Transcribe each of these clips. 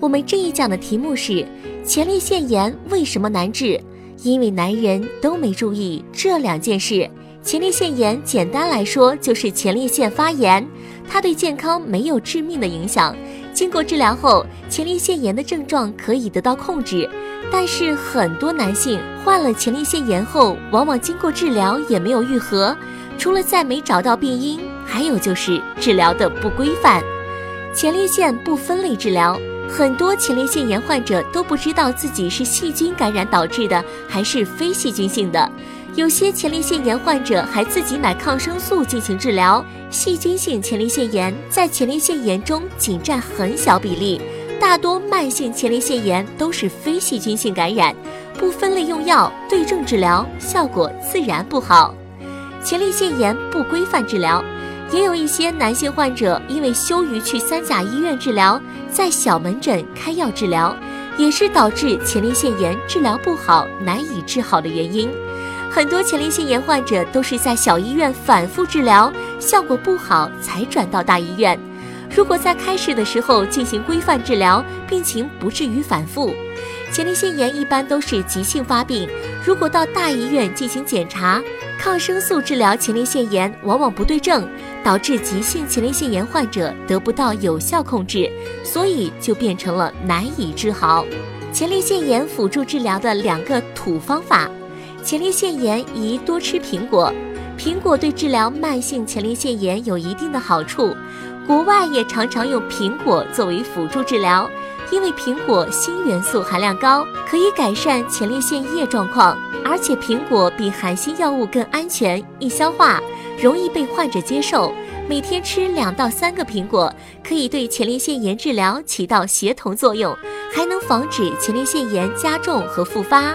我们这一讲的题目是前列腺炎为什么难治？因为男人都没注意这两件事。前列腺炎简单来说就是前列腺发炎，它对健康没有致命的影响。经过治疗后，前列腺炎的症状可以得到控制。但是很多男性患了前列腺炎后，往往经过治疗也没有愈合。除了再没找到病因，还有就是治疗的不规范。前列腺不分类治疗。很多前列腺炎患者都不知道自己是细菌感染导致的还是非细菌性的，有些前列腺炎患者还自己买抗生素进行治疗。细菌性前列腺炎在前列腺炎中仅占很小比例，大多慢性前列腺炎都是非细菌性感染，不分类用药对症治疗效果自然不好。前列腺炎不规范治疗。也有一些男性患者因为羞于去三甲医院治疗，在小门诊开药治疗，也是导致前列腺炎治疗不好、难以治好的原因。很多前列腺炎患者都是在小医院反复治疗，效果不好才转到大医院。如果在开始的时候进行规范治疗，病情不至于反复。前列腺炎一般都是急性发病，如果到大医院进行检查，抗生素治疗前列腺炎往往不对症，导致急性前列腺炎患者得不到有效控制，所以就变成了难以治好。前列腺炎辅助治疗的两个土方法，前列腺炎宜多吃苹果，苹果对治疗慢性前列腺炎有一定的好处，国外也常常用苹果作为辅助治疗。因为苹果锌元素含量高，可以改善前列腺液状况，而且苹果比含锌药物更安全、易消化，容易被患者接受。每天吃两到三个苹果，可以对前列腺炎治疗起到协同作用，还能防止前列腺炎加重和复发。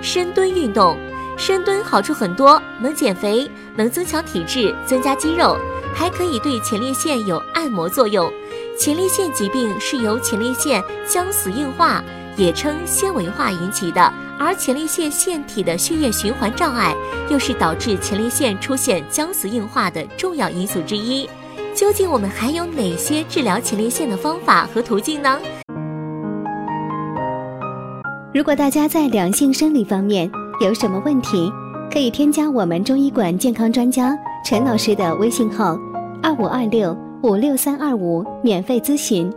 深蹲运动，深蹲好处很多，能减肥，能增强体质，增加肌肉，还可以对前列腺有按摩作用。前列腺疾病是由前列腺僵死硬化，也称纤维化引起的，而前列腺腺体的血液循环障碍，又是导致前列腺出现僵死硬化的重要因素之一。究竟我们还有哪些治疗前列腺的方法和途径呢？如果大家在两性生理方面有什么问题，可以添加我们中医馆健康专家陈老师的微信号：二五二六。五六三二五，免费咨询。